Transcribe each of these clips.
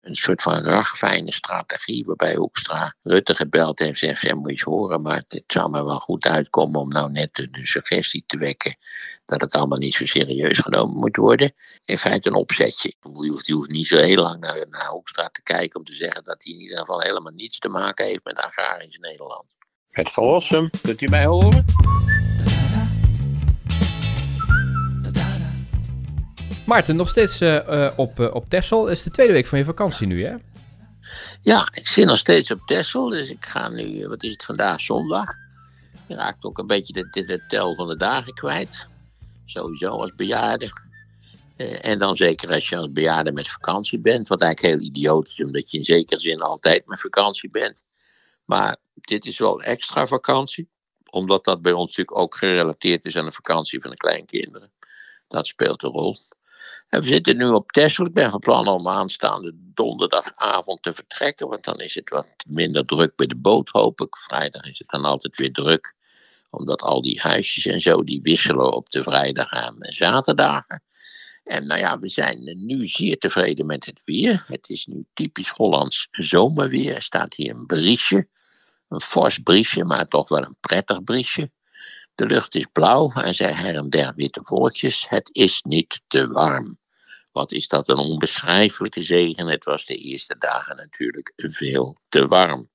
een soort van ragfijne strategie, waarbij Hoekstra Rutte gebeld heeft en zei, moet je horen, maar het zou me wel goed uitkomen om nou net de, suggestie te wekken dat het allemaal niet zo serieus genomen moet worden. In feite een opzetje. Je hoeft, hoeft niet zo heel lang naar, naar Hoekstra te kijken om te zeggen dat hij in ieder geval helemaal niets te maken heeft met agrarisch Nederland. Het Verlossum, kunt u mij horen? Maarten, nog steeds uh, op, uh, op Texel. Het is de tweede week van je vakantie nu, hè? Ja, ik zit nog steeds op Texel. Dus ik ga nu, wat is het vandaag, zondag. Je raakt ook een beetje de, de, de tel van de dagen kwijt. Sowieso als bejaarde. En dan zeker als je als bejaarde met vakantie bent. Wat eigenlijk heel idioot is, omdat je in zekere zin altijd met vakantie bent. Maar dit is wel extra vakantie. Omdat dat bij ons natuurlijk ook gerelateerd is aan de vakantie van de kleinkinderen. Dat speelt een rol. En we zitten nu op Texel. Ik ben van plan om aanstaande donderdagavond te vertrekken, want dan is het wat minder druk bij de boot, hoop ik. Vrijdag is het dan altijd weer druk, omdat al die huisjes en zo, die wisselen op de vrijdag en zaterdagen. En nou ja, we zijn nu zeer tevreden met het weer. Het is nu typisch Hollands zomerweer. Er staat hier een briesje, een fors briesje, maar toch wel een prettig briesje. De lucht is blauw en zijn her en der witte wolkjes. Het is niet te warm. Wat is dat een onbeschrijfelijke zegen. Het was de eerste dagen natuurlijk veel te warm.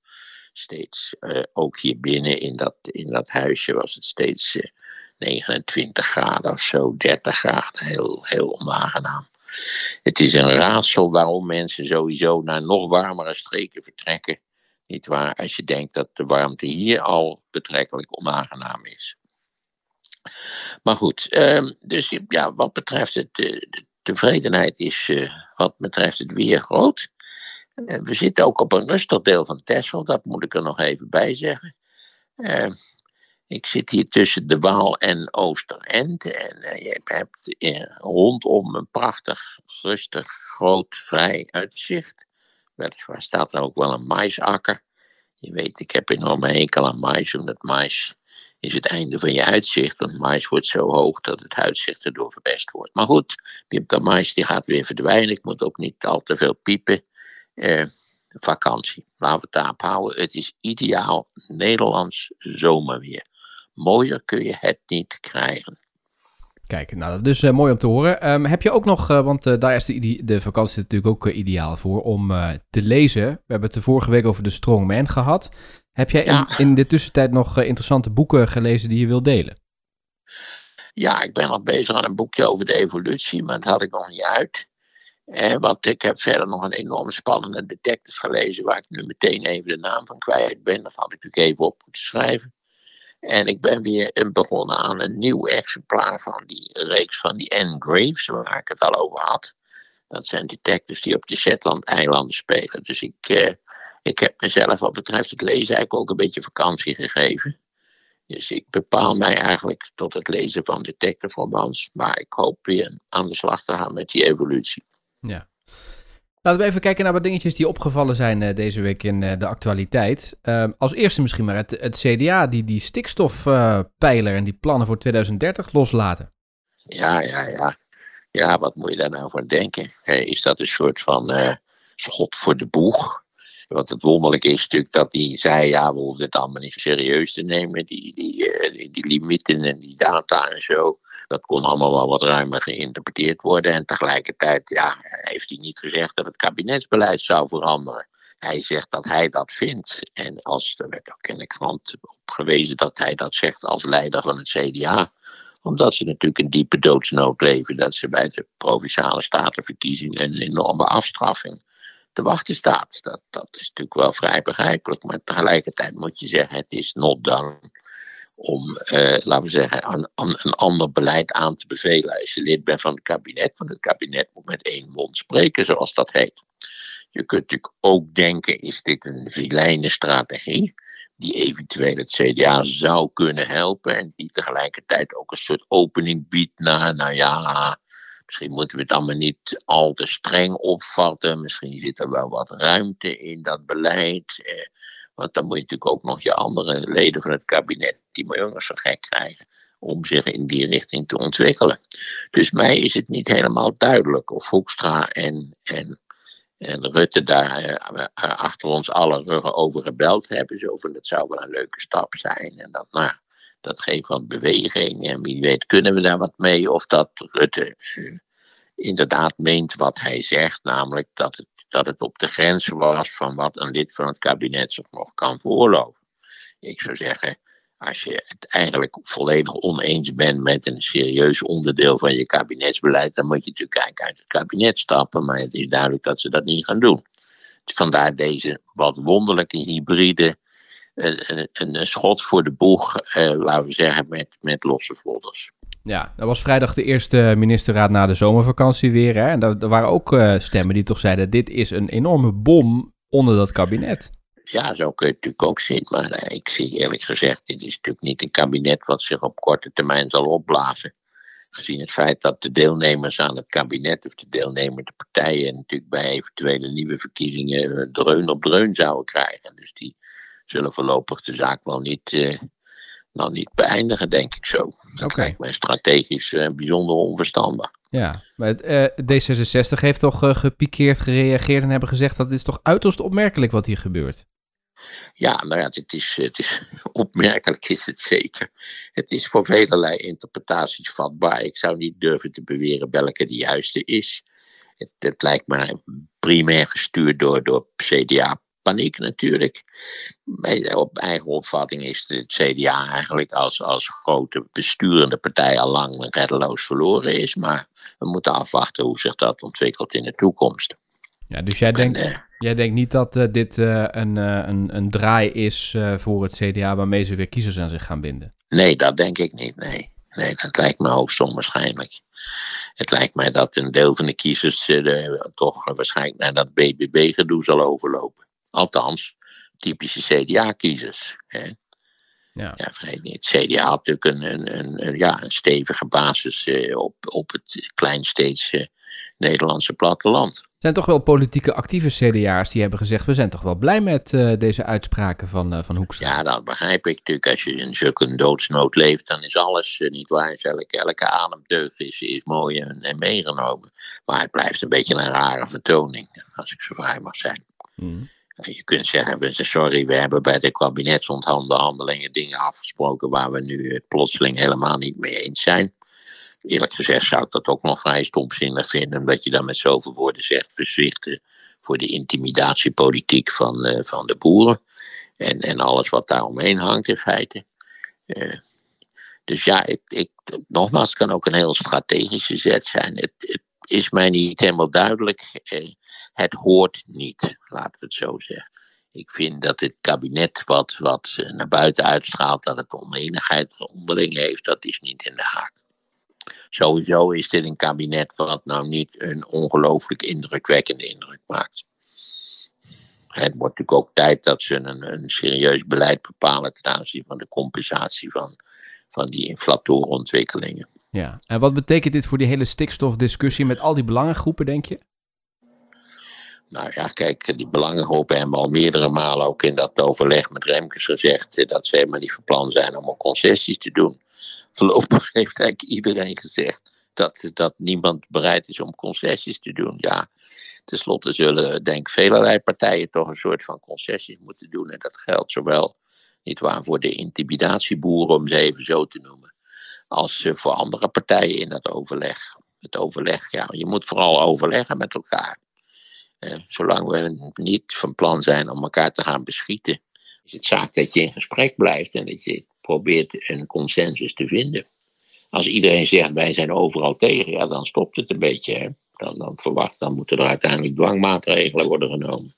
Steeds, uh, ook hier binnen in dat, in dat huisje was het steeds uh, eh, 29 graden of zo, 30 graden. Heel, heel onaangenaam. Het is een raadsel waarom mensen sowieso naar nog warmere streken vertrekken. Niet waar, als je denkt dat de warmte hier al betrekkelijk onaangenaam is. Maar goed, um, dus ja, wat betreft het, de, de tevredenheid is uh, wat betreft het weer groot. Uh, we zitten ook op een rustig deel van Texel, dat moet ik er nog even bij zeggen. Uh, ik zit hier tussen de Waal en Oosterend. En je hebt rondom een prachtig, rustig, groot, vrij uitzicht. Weliswaar staat er ook wel een maisakker. Je weet, ik heb enorme hekel aan mais, omdat mais is het einde van je uitzicht. Want mais wordt zo hoog dat het uitzicht erdoor verbest wordt. Maar goed, die mais die gaat weer verdwijnen. Ik moet ook niet al te veel piepen. Eh, vakantie, laten we het daarop houden. Het is ideaal Nederlands zomerweer. Mooier kun je het niet krijgen. Kijk, nou, dat is uh, mooi om te horen. Um, heb je ook nog, uh, want uh, daar is de, de vakantie natuurlijk ook ideaal voor, om te lezen. We hebben het de vorige week over de Strongman gehad. Heb jij in, in de tussentijd nog interessante boeken gelezen die je wilt delen? Ja, ik ben nog bezig aan een boekje over de evolutie, maar dat had ik nog niet uit. Eh, want ik heb verder nog een enorm spannende detectives gelezen, waar ik nu meteen even de naam van kwijt ben. Dat had ik natuurlijk even op moeten schrijven. En ik ben weer begonnen aan een nieuw exemplaar van die reeks van die Anne Graves, waar ik het al over had. Dat zijn detectives die op de Shetland-eilanden spelen. Dus ik, eh, ik heb mezelf wat betreft het lezen eigenlijk ook een beetje vakantie gegeven. Dus ik bepaal mij eigenlijk tot het lezen van detective romans. Maar ik hoop weer aan de slag te gaan met die evolutie. Ja. Laten we even kijken naar wat dingetjes die opgevallen zijn uh, deze week in uh, de actualiteit. Uh, als eerste misschien maar het, CDA die die stikstofpijler en die plannen voor 2030 loslaten. Ja, ja, ja. Ja, wat moet je daar nou voor denken? Is dat een soort van schot voor de boeg? Want het wonderlijke is natuurlijk dat hij zei, ja, we hoeven het allemaal niet serieus te nemen, die, die, die, die limieten en die data en zo. Dat kon allemaal wel wat ruimer geïnterpreteerd worden. En tegelijkertijd ja, heeft hij niet gezegd dat het kabinetsbeleid zou veranderen. Hij zegt dat hij dat vindt. En als, er werd ook in de krant op gewezen dat hij dat zegt als leider van het CDA omdat ze natuurlijk een diepe doodsnood leven. Dat ze bij de provinciale statenverkiezingen een enorme afstraffing te wachten staat. Dat, dat is natuurlijk wel vrij begrijpelijk. Maar tegelijkertijd moet je zeggen: het is not done om, eh, laten we zeggen, aan, een ander beleid aan te bevelen als je lid bent van het kabinet. Want het kabinet moet met één mond spreken, zoals dat heet. Je kunt natuurlijk ook denken, is dit een vilijne strategie? Die eventueel het CDA zou kunnen helpen. En die tegelijkertijd ook een soort opening biedt naar, nou ja, misschien moeten we het allemaal niet al te streng opvatten. Misschien zit er wel wat ruimte in dat beleid. Eh, want dan moet je natuurlijk ook nog je andere leden van het kabinet, die ook nog zo gek krijgen, om zich in die richting te ontwikkelen. Dus mij is het niet helemaal duidelijk of Hoekstra en, en, En Rutte daar eh, achter ons alle ruggen over gebeld hebben. Zo van, dat zou wel een leuke stap zijn. En dat, nou, dat geeft wat beweging. En wie weet kunnen we daar wat mee. Of dat Rutte inderdaad meent wat hij zegt. Namelijk dat het, dat het op de grens was van wat een lid van het kabinet zich nog kan veroorloven. Ik zou zeggen, als je het eigenlijk volledig oneens bent met een serieus onderdeel van je kabinetsbeleid, dan moet je natuurlijk eigenlijk uit het kabinet stappen. Maar het is duidelijk dat ze dat niet gaan doen. Vandaar deze wat wonderlijke hybride. Een, een, schot voor de boeg, eh, laten we zeggen, met, met losse vlodders. Ja, dat was vrijdag de eerste ministerraad na de zomervakantie weer. Hè? En er waren ook uh, stemmen die toch zeiden: dit is een enorme bom onder dat kabinet. Ja, zo kun je het natuurlijk ook zien. Maar eh, ik zie eerlijk gezegd, dit is natuurlijk niet een kabinet wat zich op korte termijn zal opblazen. Gezien het feit dat de deelnemers aan het kabinet, of de deelnemende partijen, natuurlijk bij eventuele nieuwe verkiezingen eh, dreun op dreun zouden krijgen. Dus die zullen voorlopig de zaak wel niet, wel niet beëindigen, denk ik zo. Dat okay. lijkt mij strategisch uh, bijzonder onverstandig. Ja, maar D66 heeft toch gepikeerd gereageerd en hebben gezegd dat dit is toch uiterst opmerkelijk wat hier gebeurt. Ja, maar ja, het is, het is opmerkelijk is het zeker. Het is voor velelei interpretaties vatbaar. Ik zou niet durven te beweren welke de juiste is. Het, het lijkt me primair gestuurd door, door CDA paniek natuurlijk. Op eigen opvatting is het CDA eigenlijk als, als grote besturende partij al lang reddeloos verloren is. Maar we moeten afwachten hoe zich dat ontwikkelt in de toekomst. Ja, dus jij denkt, eh, jij denkt niet dat uh, dit uh, een, een, een draai is voor het CDA waarmee ze weer kiezers aan zich gaan binden? Nee, dat denk ik niet. Nee, nee dat lijkt me hoogst onwaarschijnlijk. Het lijkt mij dat een deel van de kiezers toch waarschijnlijk naar dat BBB-gedoe zal overlopen. Althans, typische CDA-kiezers. Ja. ja. Het CDA had natuurlijk een, een, een, ja, een stevige basis op, op het kleinsteeds Nederlandse platteland zijn toch wel politieke actieve CDA's die hebben gezegd... we zijn toch wel blij met uh, deze uitspraken van, uh, van Hoekstra. Ja, dat begrijp ik natuurlijk. Als je in zulke doodsnood leeft, dan is alles uh, niet waar. Elke, elke ademteug is, is mooi en, en, meegenomen. Maar het blijft een beetje een rare vertoning, als ik zo vrij mag zijn. Mm. Je kunt zeggen, sorry, we hebben bij de kabinetsonderhandelingen dingen afgesproken waar we nu plotseling helemaal niet mee eens zijn eerlijk gezegd zou ik dat ook nog vrij stomzinnig vinden, omdat je dan met zoveel woorden zegt verzwichten voor de intimidatiepolitiek van, uh, van de boeren. En, en alles wat daar omheen hangt in feite. Uh, dus ja, ik, ik, nogmaals, het kan ook een heel strategische zet zijn. Het, het is mij niet helemaal duidelijk. Uh, het hoort niet, laten we het zo zeggen. Ik vind dat het kabinet wat, wat naar buiten uitstraalt dat het oneenigheid onderling heeft, dat is niet in de haak. Sowieso is dit een kabinet wat nou niet een ongelooflijk indrukwekkende indruk maakt. Het wordt natuurlijk ook tijd dat ze een, een serieus beleid bepalen ten aanzien van de compensatie van, van die inflatorontwikkelingen. Ja, en wat betekent dit voor die hele stikstofdiscussie met al die belangengroepen, denk je? Nou ja, kijk, die belangengroepen hebben al meerdere malen ook in dat overleg met Remkes gezegd dat ze helemaal niet van plan zijn om concessies te doen. Voorlopig heeft eigenlijk iedereen gezegd dat, dat niemand bereid is om concessies te doen. Ja, tenslotte zullen denk ik velelei partijen toch een soort van concessies moeten doen. En dat geldt zowel, niet waar, voor de intimidatieboeren, om ze even zo te noemen, als voor andere partijen in dat overleg. Het overleg, ja, je moet vooral overleggen met elkaar. Eh, zolang we niet van plan zijn om elkaar te gaan beschieten, is het zaak dat je in gesprek blijft en dat je probeert een consensus te vinden. Als iedereen zegt wij zijn overal tegen, ja, dan stopt het een beetje. Hè? Dan, dan verwacht, dan moeten er uiteindelijk dwangmaatregelen worden genomen.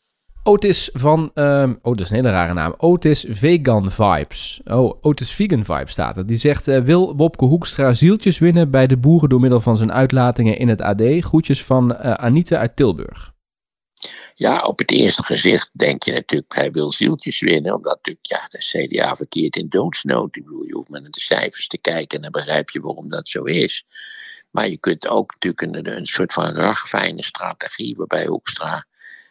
Otis van, um, oh dat is een hele rare naam, Otis Vegan Vibes. Oh, Otis Vegan Vibes staat er. Die zegt, uh, wil Wopke Hoekstra zieltjes winnen bij de boeren door middel van zijn uitlatingen in het AD? Groetjes van uh, Anita uit Tilburg. Ja, op het eerste gezicht denk je natuurlijk, hij wil zieltjes winnen, omdat natuurlijk, ja, de CDA verkeert in doodsnood. Ik bedoel, je hoeft maar naar de cijfers te kijken en dan begrijp je waarom dat zo is. Maar je kunt ook natuurlijk een, een soort van ragfijne strategie, waarbij Hoekstra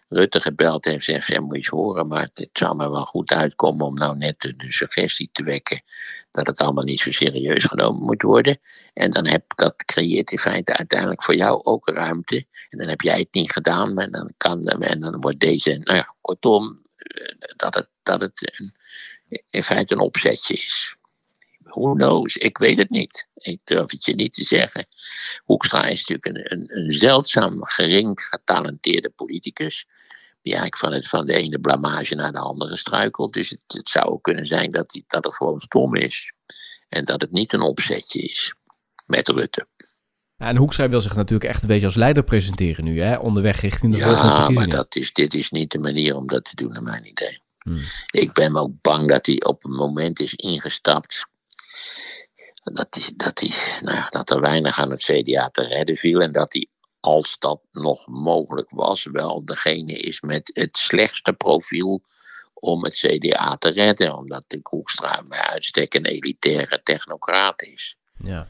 Rutte gebeld heeft en gezegd, moet je horen, maar het zou me wel goed uitkomen om nou net de, suggestie te wekken dat het allemaal niet zo serieus genomen moet worden. En dan heb dat creëert in feite uiteindelijk voor jou ook ruimte. En dan heb jij het niet gedaan, maar dan kan en dan wordt deze, nou ja, kortom, eh, dat het, dat het in feite een opzetje is. Who knows? Ik weet het niet. Ik durf het je niet te zeggen. Hoekstra is natuurlijk een, een, een zeldzaam gering getalenteerde politicus. Die eigenlijk van, het, van de ene blamage naar de andere struikelt. Dus het, het zou kunnen zijn dat, die, dat het gewoon stom is. En dat het niet een opzetje is met Rutte. Ja, en Hoekstra wil zich natuurlijk echt een beetje als leider presenteren nu, hè? onderweg richting de volgende verkiezingen. Ja, maar dat is, dit is niet de manier om dat te doen, naar mijn idee. Hmm. Ik ben ook bang dat hij op een moment is ingestapt dat, die, dat, die, nou, dat er weinig aan het CDA te redden viel en dat hij, als dat nog mogelijk was, wel degene is met het slechtste profiel om het CDA te redden, omdat de Koekstra bij uitstek een elitaire technocraat is. Ja.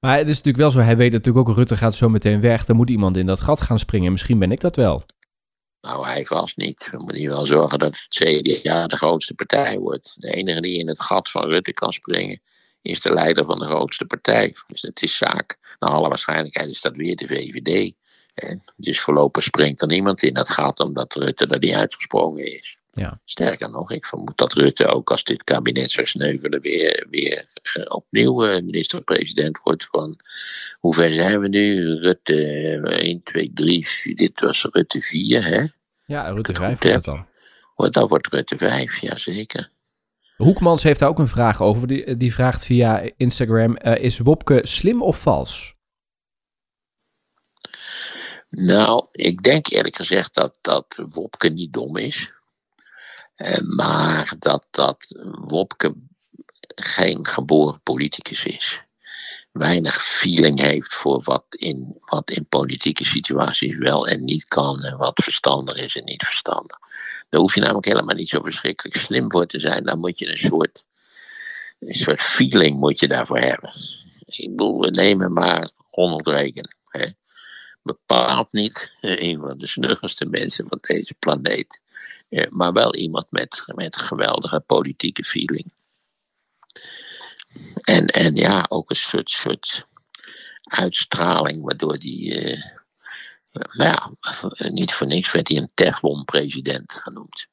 Maar het is natuurlijk wel zo, hij weet natuurlijk ook, Rutte gaat zo meteen weg, dan moet iemand in dat gat gaan springen. Misschien ben ik dat wel. Nou, hij was niet. We moeten wel zorgen dat het CDA de grootste partij wordt. De enige die in het gat van Rutte kan springen, is de leider van de grootste partij. Dus het is zaak. Naar alle waarschijnlijkheid is dat weer de VVD. En dus voorlopig springt er niemand in dat gat omdat Rutte er niet uitgesprongen is. Ja. Sterker nog, ik vermoed dat Rutte ook als dit kabinet zou sneuvelen weer, weer uh, opnieuw uh, minister-president wordt. Van hoe ver zijn we nu? Rutte 1, 2, 3, dit was Rutte 4, hè? Ja, Rutte 5 is dat dan. Dat wordt Rutte 5, ja zeker. Hoekmans heeft daar ook een vraag over. Die, die vraagt via Instagram: uh, Is Wopke slim of vals? Nou, ik denk eerlijk gezegd dat, dat Wopke niet dom is. Uh, maar dat, dat Wopke geen geboren politicus is. Weinig feeling heeft voor wat in, wat in politieke situaties wel en niet kan. En wat verstandig is en niet verstandig. Daar hoef je namelijk helemaal niet zo verschrikkelijk slim voor te zijn. Daar moet je een soort, een soort feeling moet je daarvoor hebben. Ik bedoel, we nemen maar Ronald Reagan. Hè. Bepaalt niet een van de snuggerste mensen van deze planeet. Maar wel iemand met, met geweldige politieke feeling. En, en ja, ook een soort, soort uitstraling waardoor die... Uh, nou ja, niet voor niks werd hij een Teflon-president genoemd.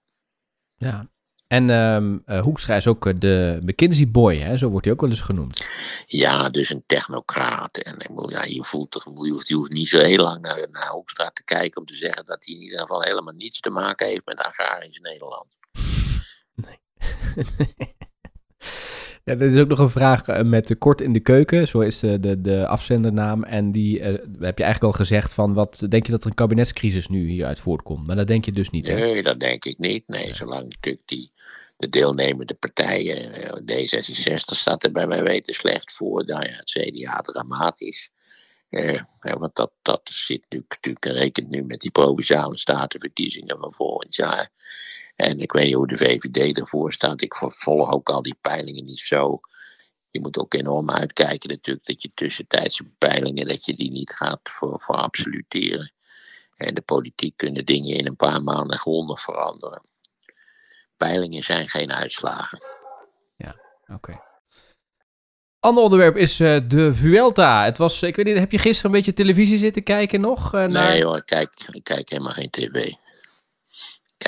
Ja, en um, uh, Hoekstra is ook de McKinsey Boy, hè? zo wordt hij ook wel eens genoemd. Ja, dus een technocraat. En ja, je, voelt toch, je, hoeft, je hoeft niet zo heel lang naar, naar Hoekstra te kijken om te zeggen dat hij in ieder geval helemaal niets te maken heeft met agrarisch Nederland. Nee. Ja, er is ook nog een vraag eh, met kort in de keuken. Zo is de, de, de afzendernaam. En die uh, heb je eigenlijk al gezegd van... wat denk je dat er een kabinetscrisis nu hieruit voortkomt? Maar dat denk je dus niet, hè? Nee, dat denk ik niet. Nee, zolang natuurlijk die, de deelnemende partijen... Eh, D66 staat er bij mij weten slecht voor. Nou ja, het CDA dramatisch. Uh, want dat, dat zit natuurlijk rekent nu met die provinciale statenverkiezingen van volgend jaar. En ik weet niet hoe de VVD ervoor staat. Ik volg ook al die peilingen niet zo. Je moet ook enorm uitkijken natuurlijk dat je tussentijdse peilingen, dat je die niet gaat voor, voor absoluteren. En de politiek kunnen dingen in een paar maanden grondig veranderen. Peilingen zijn geen uitslagen. Ja, oké. Ander onderwerp is uh, de Vuelta. Het was, ik weet niet, heb je gisteren een beetje televisie zitten kijken nog? Uh, naar... Nee hoor, ik kijk, ik kijk helemaal geen tv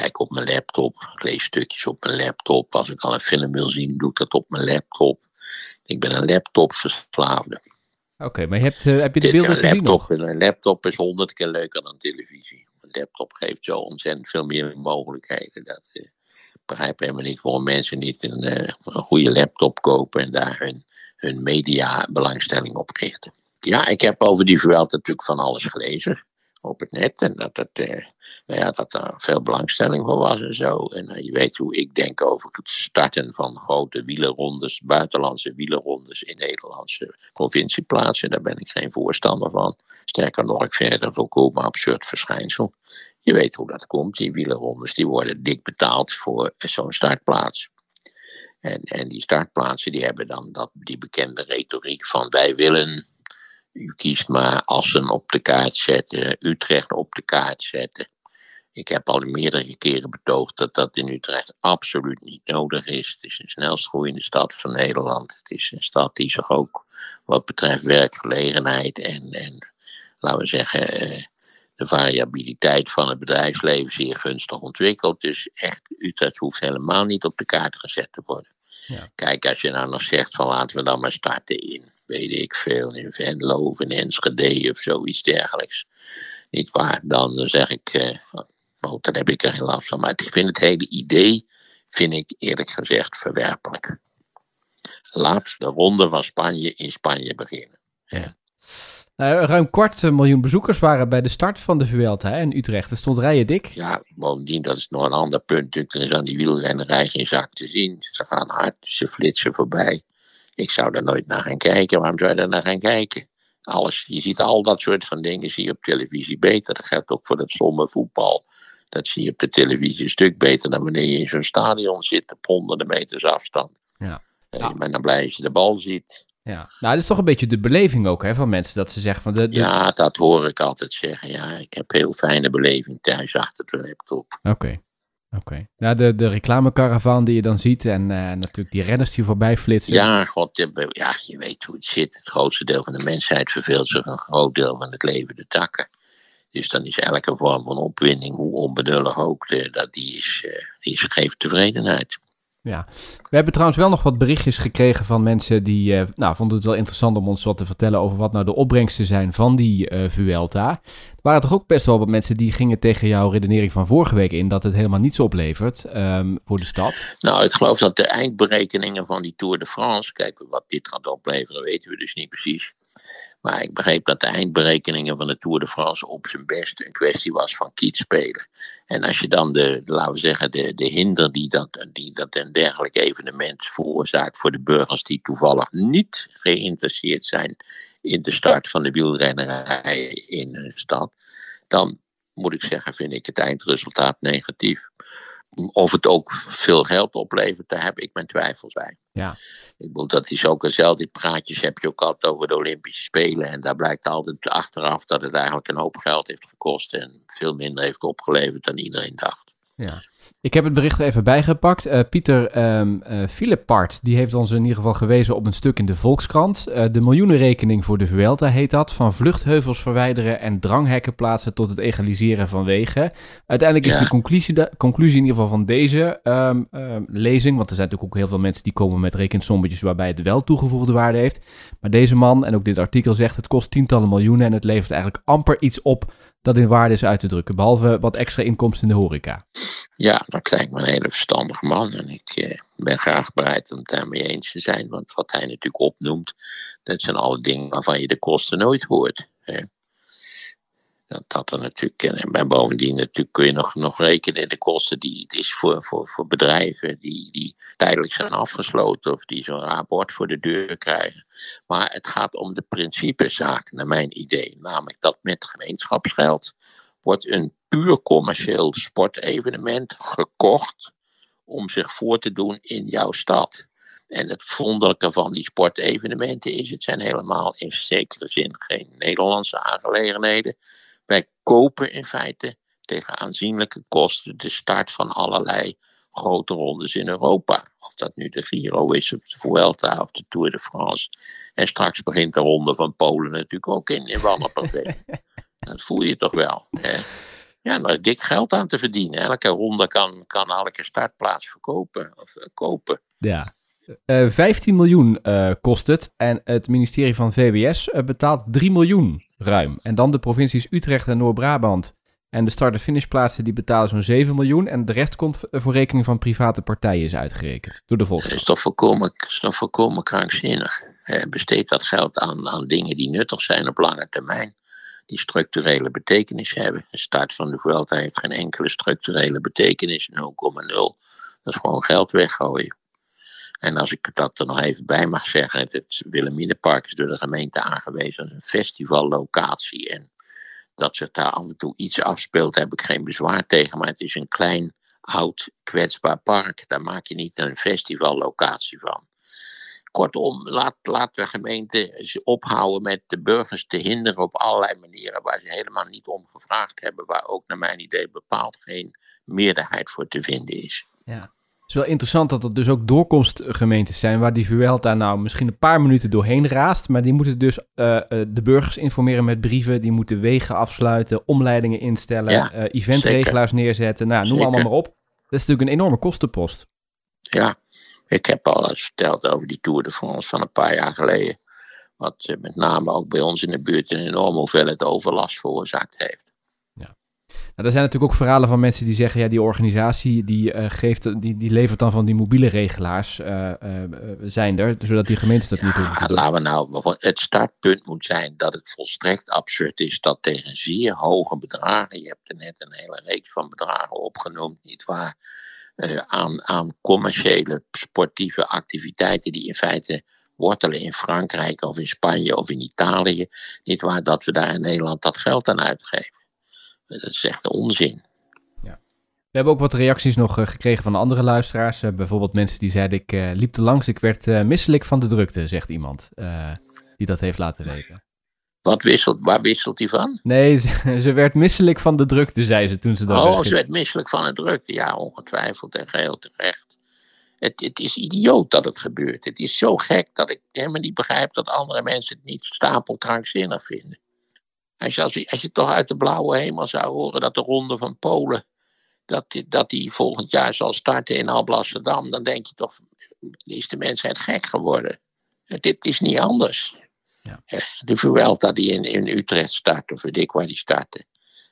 kijk op mijn laptop. Ik lees stukjes op mijn laptop. Als ik al een film wil zien, doe ik dat op mijn laptop. Ik ben een laptopverslaafde. Oké, maar je hebt, uh, heb je de beelden gezien laptop, nog? Een laptop is honderd keer leuker dan televisie. Een laptop geeft zo ontzettend veel meer mogelijkheden. Dat uh, begrijp helemaal niet waarom mensen niet een, een, goede laptop kopen en daar hun, hun media belangstelling op richten. Ja, ik heb over die Vuelta natuurlijk van alles gelezen op het net. En dat, het, eh, nou ja, dat er veel belangstelling voor was en zo. En uh, je weet hoe ik denk over het starten van grote wielerrondes, buitenlandse wielerrondes in Nederlandse provincieplaatsen. Daar ben ik geen voorstander van. Sterker nog, ik vind het een volkomen absurd verschijnsel. Je weet hoe dat komt. Die wielerrondes die worden dik betaald voor zo'n startplaats. En, en die startplaatsen die hebben dan dat, die bekende retoriek van wij willen u kiest maar Assen op de kaart zetten, Utrecht op de kaart zetten. Ik heb al meerdere keren betoogd dat dat in Utrecht absoluut niet nodig is. Het is een snelst groeiende stad van Nederland. Het is een stad die zich ook wat betreft werkgelegenheid en, en laten we zeggen, eh, de variabiliteit van het bedrijfsleven zeer gunstig ontwikkeld. Dus echt, Utrecht hoeft helemaal niet op de kaart gezet te worden. Ja. Kijk, als je nou nog zegt van laten we dan maar starten in, weet ik veel, in Venlo of in Enschede of zoiets dergelijks. Niet waar, dan zeg ik, uh, oh, dan heb ik er geen last van. Maar ik vind het hele idee, vind ik eerlijk gezegd verwerpelijk. Laat de ronde van Spanje in Spanje beginnen. Ja. Nou, ruim kwart miljoen bezoekers waren bij de start van de Vuelta in Utrecht. Er stond rijen dik. Ja, bovendien, dat is nog een ander punt. Er is aan die wielrennerij geen zak te zien. Ze gaan hard, ze flitsen voorbij. Ik zou daar nooit naar gaan kijken. Waarom zou je daar naar gaan kijken? Alles, je ziet al dat soort van dingen zie je op televisie beter. Dat geldt ook voor het voetbal. Dat zie je op de televisie een stuk beter dan wanneer je in zo'n stadion zit op honderden meters afstand. Ja. ja. Maar dan blij als je de bal ziet. Ja, nou, dat is toch een beetje de beleving ook hè, van mensen dat ze zeggen van de, de... Ja, dat hoor ik altijd zeggen. Ja, ik heb heel fijne beleving thuis achter de laptop. Oké. Oké. Nou, de, de reclamecaravan die je dan ziet en uh, natuurlijk die renners die voorbij flitsen. Ja, god, ja, je weet hoe het zit. Het grootste deel van de mensheid verveelt zich een groot deel van het leven de takken. Dus dan is elke vorm van opwinding, hoe onbenullig ook, de, dat die, is, uh, die geeft tevredenheid. Ja, we hebben trouwens wel nog wat berichtjes gekregen van mensen die uh, nou, vonden het wel interessant om ons wat te vertellen over wat nou de opbrengsten zijn van die uh, Vuelta. Er waren toch ook best wel wat mensen die gingen tegen jouw redenering van vorige week in dat het helemaal niets oplevert um, voor de stad. Nou, ik geloof dat de eindberekeningen van die Tour de France, kijk wat dit gaat opleveren weten we dus niet precies. Maar ik begreep dat de eindberekeningen van de Tour de France op zijn best een kwestie was van spelen. En als je dan de, laten we zeggen, de, de hinder die dat, die dat een dergelijk evenement veroorzaakt voor de burgers die toevallig niet geïnteresseerd zijn in de start van de wielrennerij in een stad, dan moet ik zeggen, vind ik het eindresultaat negatief. Of het ook veel geld oplevert, daar heb ik mijn twijfels bij. Ja. Ik bedoel, dat is ook hetzelfde. Die praatjes heb je ook altijd over de Olympische Spelen. En daar blijkt altijd achteraf dat het eigenlijk een hoop geld heeft gekost. En veel minder heeft opgeleverd dan iedereen dacht. Ja. Ik heb het bericht even bijgepakt. Uh, Pieter um, uh, die heeft ons in ieder geval gewezen op een stuk in de Volkskrant. Uh, de miljoenenrekening voor de Vuelta heet dat. Van vluchtheuvels verwijderen en dranghekken plaatsen tot het egaliseren van wegen. Uiteindelijk is de conclusie, de conclusie in ieder geval van deze um, lezing, want er zijn natuurlijk ook heel veel mensen die komen met rekensommetjes waarbij het wel toegevoegde waarde heeft. Maar deze man en ook dit artikel zegt het kost tientallen miljoenen en het levert eigenlijk amper iets op dat in waarde is uit te drukken. Behalve wat extra inkomsten in de horeca. Ja, dan krijg ik me een hele verstandige man. En ik eh, ben graag bereid om het daarmee eens te zijn. Want wat hij natuurlijk opnoemt, dat zijn alle dingen waarvan je de kosten nooit hoort. Hè. Dat, dat er natuurlijk, en bovendien natuurlijk kun je nog, nog rekenen in de kosten die het is voor, voor, voor bedrijven die, die tijdelijk zijn afgesloten of die zo'n rapport voor de deur krijgen. Maar het gaat om de principezaak, naar mijn idee. Namelijk dat met gemeenschapsgeld wordt een puur commercieel sportevenement gekocht om zich voor te doen in jouw stad. En het wonderlijke van die sportevenementen is, het zijn helemaal in zekere zin geen Nederlandse aangelegenheden. Wij kopen in feite tegen aanzienlijke kosten de start van allerlei grote rondes in Europa. Of dat nu de Giro is, of de Vuelta, of de Tour de France. En straks begint de ronde van Polen natuurlijk ook in, in dat voel je toch wel. Hè? Ja, daar is dik geld aan te verdienen. Elke ronde kan, kan elke startplaats verkopen of uh, kopen. Ja. Uh, eh, 15 miljoen uh, kost het en het ministerie van VWS betaalt 3 miljoen ruim. En dan de provincies Utrecht en Noord-Brabant en de start- en finishplaatsen die betalen zo'n 7 miljoen. En de rest komt voor rekening van private partijen is uitgerekend door de Volkskrant. Dat is toch volkomen, is toch volkomen krankzinnig. besteed dat geld aan, aan dingen die nuttig zijn op lange termijn. Die structurele betekenis hebben. De start van de Vuelta heeft geen enkele structurele betekenis. 0,0. Dat is gewoon geld weggooien. En als ik dat er nog even bij mag zeggen, het Wilhelminapark is door de gemeente aangewezen als een festivallocatie. En dat zich daar af en toe iets afspeelt, heb ik geen bezwaar tegen. Maar het is een klein, oud, kwetsbaar park. Daar maak je niet een festivallocatie van. Kortom, laat, laat de gemeente ophouden met de burgers te hinderen op allerlei manieren waar ze helemaal niet om gevraagd hebben, waar ook naar mijn idee bepaald geen meerderheid voor te vinden is. Ja. Het is wel interessant dat er dus ook doorkomstgemeentes zijn waar die Vuelta nou misschien een paar minuten doorheen raast. Maar die moeten dus uh, uh, de burgers informeren met brieven. Die moeten wegen afsluiten, omleidingen instellen, ja, uh, eventregelaars zeker. neerzetten. Nou, noem zeker. allemaal maar op. Dat is natuurlijk een enorme kostenpost. Ja, ik heb al eens verteld over die Tour de France van een paar jaar geleden. Wat met name ook bij ons in de buurt een enorme hoeveelheid overlast veroorzaakt heeft. Nou, er zijn natuurlijk ook verhalen van mensen die zeggen, ja, die organisatie die, uh, geeft, die, die levert dan van die mobiele regelaars, uh, uh, zijn er, zodat die gemeentes dat ja, niet Laten we nou, het startpunt moet zijn dat het volstrekt absurd is dat tegen zeer hoge bedragen, je hebt er net een hele reeks van bedragen opgenoemd, nietwaar, aan, aan commerciële sportieve activiteiten die in feite wortelen in Frankrijk of in Spanje of in Italië, nietwaar, dat we daar in Nederland dat geld aan uitgeven. Dat is echt onzin. Ja. We hebben ook wat reacties nog uh, gekregen van andere luisteraars. Uh, bijvoorbeeld mensen die zeiden, ik liep te langs, ik werd misselijk van de drukte, zegt iemand die dat heeft laten weten. Wat wisselt, waar wisselt hij van? Nee, ze, ze, werd misselijk van de drukte, zei ze toen ze dat Oh, ze werd misselijk van de drukte, ja, ongetwijfeld en geheel terecht. Het, het, is idioot dat het gebeurt. Het is zo gek dat ik helemaal niet begrijp dat andere mensen het niet stapelkrankzinnig vinden. Als je, als, je, als je toch uit de blauwe hemel zou horen dat de ronde van Polen, dat die, dat die volgend jaar zal starten in Alblasserdam, dan denk je toch, is de mensheid gek geworden. Dit is niet anders. Ja. De Vuelta die in, in Utrecht start, of weet ik waar die starten,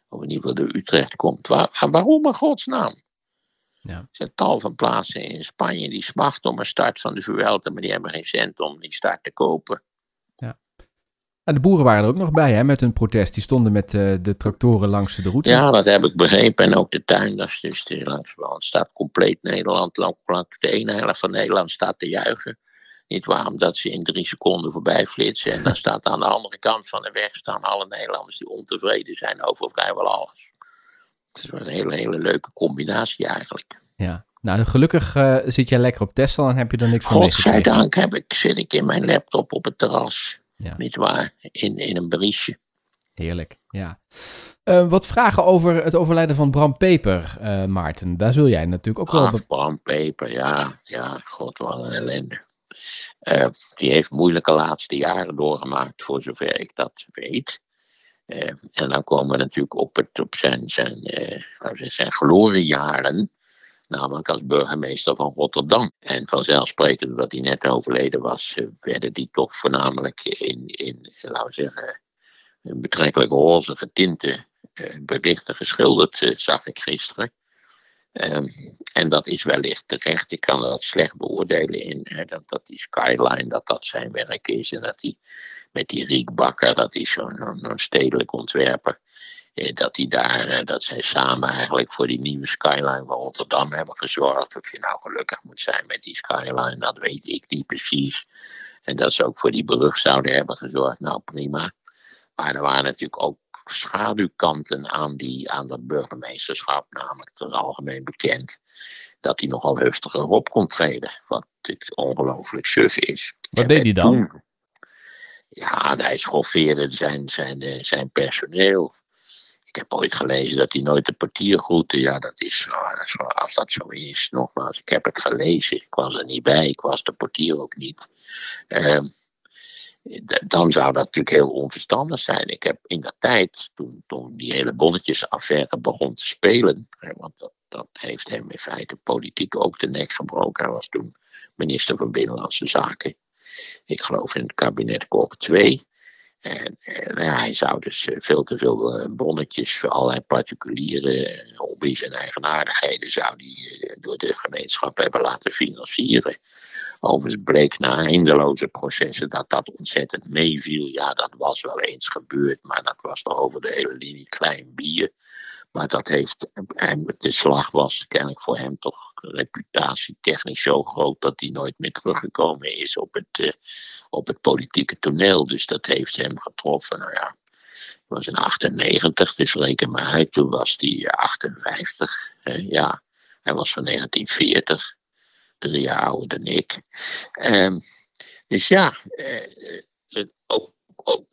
of in ieder geval de Utrecht komt. Waar, waarom in godsnaam? Ja. Er zijn tal van plaatsen in Spanje die smachten om een start van de Vuelta, maar die hebben geen cent om die start te kopen. de boeren waren er ook nog bij hè, met hun protest. Die stonden met uh, de tractoren langs de route. Ja, dat heb ik begrepen. En ook de tuinders. Dus langs de staat compleet Nederland. Langs de ene helft van Nederland staat te juichen. Niet waarom dat ze in drie seconden voorbij flitsen. En dan staat aan de andere kant van de weg staan alle Nederlanders die ontevreden zijn over vrijwel alles. Het is wel een hele, hele leuke combinatie eigenlijk. Ja, nou gelukkig uh, zit jij lekker op Tesla en heb je er niks van Godzijdank heb ik, zit ik in mijn laptop op het terras. Ja. Niet waar, in, in een briesje. Heerlijk, ja. Uh, wat vragen over het overlijden van Bram Peper, uh, Maarten. Daar zul jij natuurlijk ook wel... Ach, Bram Peper, ja. Ja, god, wat een ellende. Uh, die heeft moeilijke laatste jaren doorgemaakt, voor zover ik dat weet. en dan komen we natuurlijk op, het, op zijn, zijn, zijn gloriejaren namelijk als burgemeester van Rotterdam. En vanzelfsprekend dat hij net overleden was, eh, werden die toch voornamelijk in, in laten we zeggen, betrekkelijk roze getinte eh, berichten geschilderd, eh, zag ik gisteren. Um, en dat is wellicht terecht. Ik kan dat slecht beoordelen in hè, dat, die skyline, dat dat zijn werk is. En dat hij met die Riek Bakker, dat is zo'n stedelijk ontwerper. Eh, dat, die daar, eh, dat zij samen eigenlijk voor die nieuwe skyline van Rotterdam hebben gezorgd. Of je nou gelukkig moet zijn met die skyline, dat weet ik niet precies. En dat ze ook voor die brug zouden hebben gezorgd, nou prima. Maar er waren natuurlijk ook schaduwkanten aan, die, aan dat burgemeesterschap. Namelijk, het is algemeen bekend dat hij nogal heftiger op kon treden. Wat natuurlijk ongelooflijk suf is. Wat deed hij dan? ja, hij schoffeerde zijn, zijn, zijn personeel. Ik heb ooit gelezen dat hij nooit de portier groette. Ja, dat is, als dat zo is, nogmaals, ik heb het gelezen. Ik was er niet bij, ik was de portier ook niet. Uh, dan zou dat natuurlijk heel onverstandig zijn. Ik heb in dat tijd, toen, toen die hele bonnetjesaffaire begon te spelen, want dat, dat heeft hem in feite politiek ook de nek gebroken. Hij was toen minister van Binnenlandse Zaken. Ik geloof in het kabinet Kok 2. En, en ja, hij zou dus eh, veel te veel eh, bonnetjes voor allerlei particuliere hobby's en eigenaardigheden zou die eh, door de gemeenschap hebben laten financieren. Overigens bleek na eindeloze processen dat dat ontzettend meeviel. Ja, dat was wel eens gebeurd, maar dat was toch over de hele linie klein bier. Maar dat heeft, de slag was kennelijk voor hem toch reputatietechnisch zo groot dat hij nooit meer teruggekomen is op het, uh, op het politieke toneel. Dus dat heeft hem getroffen. Nou ja, hij was in 98, dus reken maar uit. Toen was hij 58. Uh, ja, hij was van 1940. Drie jaar ouder dan ik. Um, Dus ja, ook, ook,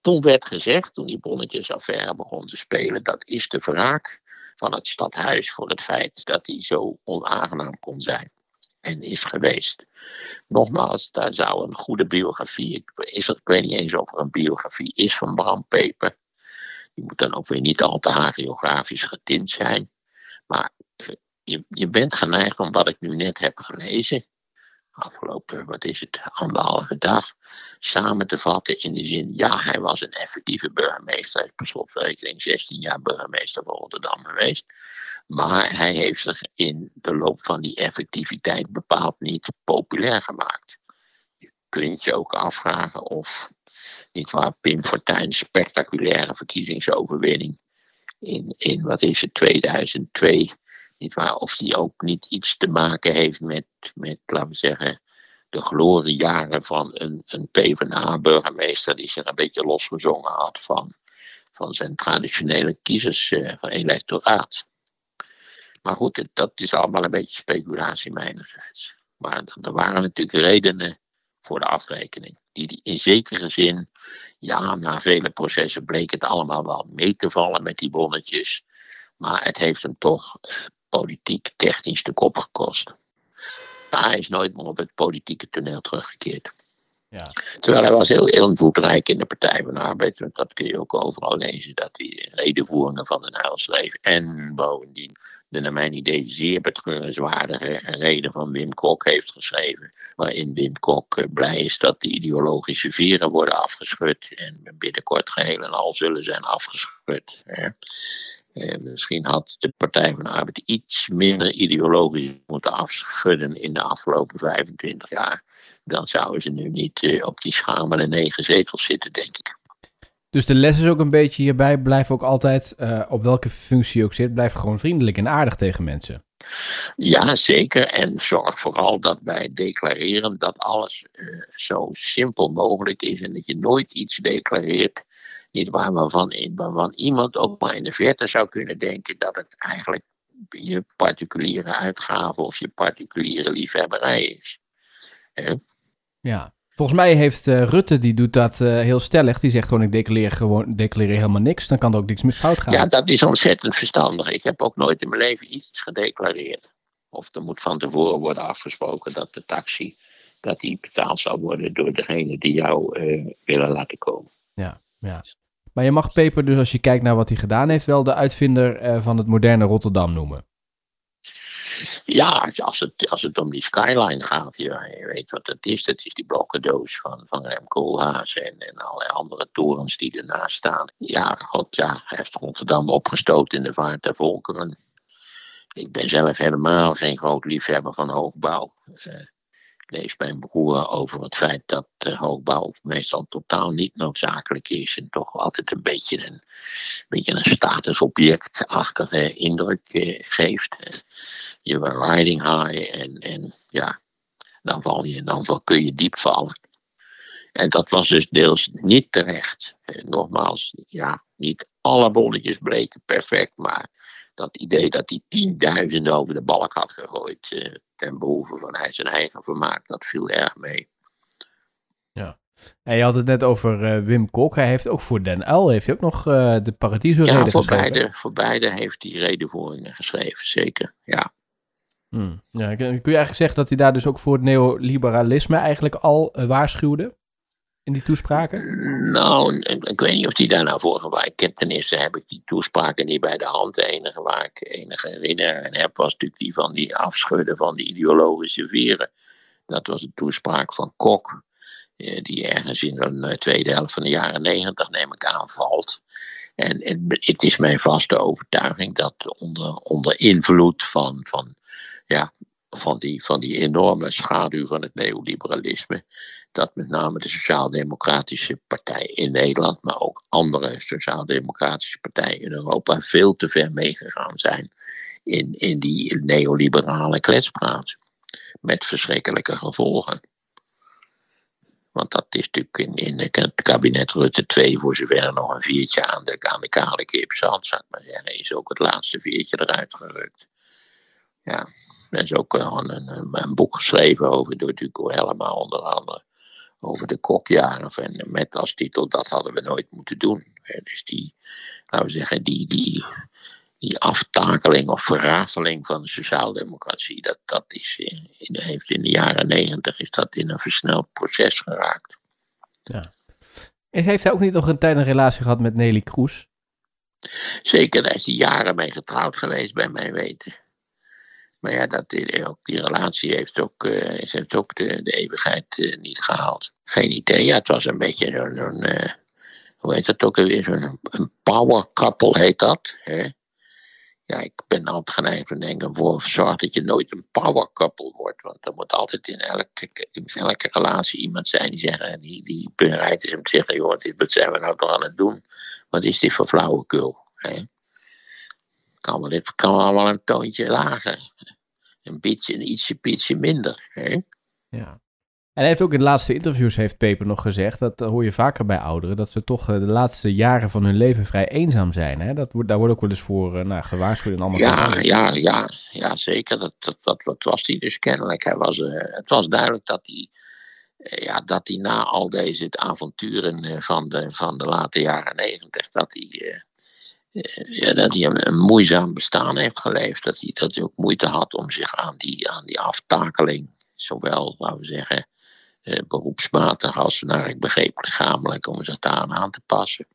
toen werd gezegd, toen die bonnetjesaffaire begon te spelen, dat is de wraak van het stadhuis voor het feit dat hij zo onaangenaam kon zijn en is geweest. Nogmaals, daar zou een goede biografie, ik, is ik weet niet eens of er een biografie is van Bram Peper. Die moet dan ook weer niet al te hagiografisch getint zijn. Maar eh, je, je bent geneigd om wat ik nu net heb gelezen, afgelopen, wat is het, anderhalve dag, samen te vatten in de zin, ja, hij was een effectieve burgemeester, hij is per slotverrekening 16 jaar burgemeester van Rotterdam geweest, maar hij heeft zich in de loop van die effectiviteit bepaald niet populair gemaakt. Je kunt je ook afvragen of, niet waar, Pim Fortuyn's spectaculaire verkiezingsoverwinning in, in wat is het, 2002 Of die ook niet iets te maken heeft met, met laten we zeggen, de gloriejaren van een, een PvdA-burgemeester die zich een beetje losgezongen had van, van zijn traditionele kiezers uh, van electoraat. Maar goed, dat is allemaal een beetje speculatie mijnerzijds. Maar er waren natuurlijk redenen voor de afrekening. Die, die in zekere zin, ja, na vele processen bleek het allemaal wel mee te vallen met die bonnetjes. Maar het heeft hem toch eh, politiek technisch de kop gekost. Maar hij is nooit meer op het politieke toneel teruggekeerd. Ja. Terwijl hij was heel invloedrijk in de Partij van de Arbeid. Want dat kun je ook overal lezen. Dat hij redenvoeringen van de Nijl schreef. En bovendien de naar mijn idee zeer betreurenswaardige reden van Wim Kok heeft geschreven. Waarin Wim Kok eh, blij is dat de ideologische vieren worden afgeschud. En binnenkort geheel en al zullen zijn afgeschud. Eh, misschien had de Partij van de Arbeid iets minder ideologisch moeten afschudden in de afgelopen 25 jaar. Dan zouden ze nu niet eh, op die schamele negen zetels zitten, denk ik. Dus de les is ook een beetje hierbij, blijf ook altijd, eh, op welke functie je ook zit, blijf gewoon vriendelijk en aardig tegen mensen. Ja, zeker. En zorg vooral dat bij declareren dat alles zo simpel mogelijk is en dat je nooit iets declareert niet waar, waarvan, waarvan iemand ook maar in de verte zou kunnen denken dat het eigenlijk je particuliere uitgave of je particuliere liefhebberij is. Ja. Volgens mij heeft uh, Rutte, die doet dat uh, heel stellig. Die zegt gewoon, ik declareer, gewoon, declareer helemaal niks. Dan kan er ook niks meer fout gaan. Ja, dat is ontzettend verstandig. Ik heb ook nooit in mijn leven iets gedeclareerd. Of er moet van tevoren worden afgesproken dat de taxi dat die betaald zal worden door degene die jou uh, willen laten komen. Ja, ja. Maar je mag Peper dus als je kijkt naar wat hij gedaan heeft, wel de uitvinder eh, van het moderne Rotterdam noemen. Ja, als het, als het om die skyline gaat, je weet wat het is. Dat is die blokkendoos van, van Rem Koolhaas en, en allerlei andere torens die ernaast staan. Ja, God, ja, hij heeft Rotterdam opgestoten in de vaart der volkeren. Ik ben zelf helemaal geen groot liefhebber van hoogbouw. Uh, mijn broer over het feit dat de hoogbouw meestal totaal niet noodzakelijk is en toch altijd een beetje een, beetje een statusobjectachtige indruk eh, geeft. Je bent riding high en, en ja, dan, val je, dan kun je diep vallen. En dat was dus deels niet terecht. En nogmaals, ja, niet alle bolletjes bleken perfect, maar dat idee dat hij tienduizenden over de balk had gegooid eh, ten behoeve van hij zijn eigen vermaak, dat viel erg mee. Ja. En je had het net over uh, Wim Kok. Hij heeft ook voor Den L heeft hij ook nog uh, de Paradiso ja, voor geschreven. Beide, voor beide heeft hij redenvoeringen geschreven, zeker. Ja. Hmm. ja. Kun je eigenlijk zeggen dat hij daar dus ook voor het neoliberalisme eigenlijk al waarschuwde? In die toespraken? Nou, ik weet niet of die daar nou voor gebruikt. Ten eerste heb ik die toespraken niet bij de hand. De enige waar ik enige herinnering heb was natuurlijk die van die afschudden van die ideologische vieren. Dat was een toespraak van Kok, eh, die ergens in de eh, tweede helft van de jaren negentig, neem ik aan, valt. En het, het, is mijn vaste overtuiging dat onder, onder invloed van, van, ja, van, die, van die enorme schaduw van het neoliberalisme, dat met name de Sociaal-Democratische Partij in Nederland, maar ook andere Sociaal-Democratische partijen in Europa veel te ver meegegaan zijn in, in die neoliberale kletspraat. Met verschrikkelijke gevolgen. Want dat is natuurlijk in, in het kabinet Rutte 2, voor zover er nog een viertje aan de, aan de kale kip zat, zou ik maar zeggen, is ook het laatste viertje eruit gerukt. Ja, er is ook een, een, een boek geschreven over door Duco Helma onder andere over de kokjaren. En met als titel, dat hadden we nooit moeten doen. Dus die, laten we zeggen, die, die, die aftakeling of verrafeling van de sociaaldemocratie, dat, dat is, in, heeft in de jaren negentig is dat in een versneld proces geraakt. Ja. En heeft hij ook niet nog een tijd een relatie gehad met Nelly Kroes? Zeker, daar is hij jaren mee getrouwd geweest, bij mijn weten. Maar ja, dat, die, ook, die relatie heeft ook, uh, heeft ook de, de eeuwigheid uh, niet gehaald. Geen idee. Ja, het was een beetje zo'n, zo eh, hoe heet dat ook alweer, zo'n power couple heet dat. Hè? Ja, ik ben altijd geneigd te denken, voor zorg dat je nooit een power couple wordt. Want er moet altijd in elke, in elke relatie iemand zijn die, zeggen, die, die bereid is om te zeggen, joh, wat zijn we nou toch aan het doen? Wat is dit voor flauwekul? Hè? Kan wel, kan wel, een toontje lager. Een beetje, ietsje, ietsje minder. Hè? Ja. En hij heeft ook in de laatste interviews, heeft Peper nog gezegd, dat hoor je vaker bij ouderen, dat ze toch eh, de laatste jaren van hun leven vrij eenzaam zijn. Hè? Dat, daar wordt ook wel eens voor uh, nou, gewaarschuwd en allemaal. Ja, ja, ja, ja, zeker. Dat, dat, dat, dat was hij dus kennelijk. Hij was, uh, het was duidelijk dat hij, ja, dat hij na al deze avonturen van de, van de late jaren negentig, dat hij ja, dat hij een, een, moeizaam bestaan heeft geleefd. Dat hij, dat hij ook moeite had om zich aan die, aan die aftakeling, zowel, laten we zeggen, eh, beroepsmatig als, naar ik begreep, lichamelijk, om zich daar aan te passen.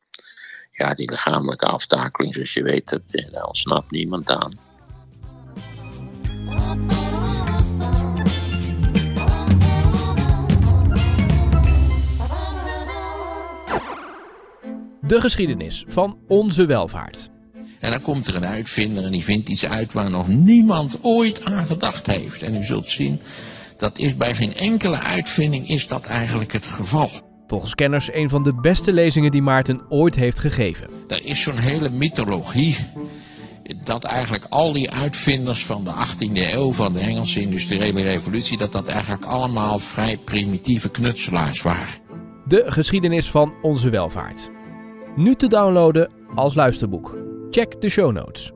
Ja, die lichamelijke aftakeling, zoals je weet, dat, eh, daar ontsnapt niemand aan. De geschiedenis van onze welvaart. En dan komt er een uitvinder en die vindt iets uit waar nog niemand ooit aan gedacht heeft. En u zult zien, dat is bij geen enkele uitvinding is dat eigenlijk het geval. Volgens kenners een van de beste lezingen die Maarten ooit heeft gegeven. Er is zo'n hele mythologie dat eigenlijk al die uitvinders van de 18e eeuw, van de Engelse industriële revolutie, dat dat eigenlijk allemaal vrij primitieve knutselaars waren. De geschiedenis van onze welvaart. Nu te downloaden als luisterboek. Check de show notes.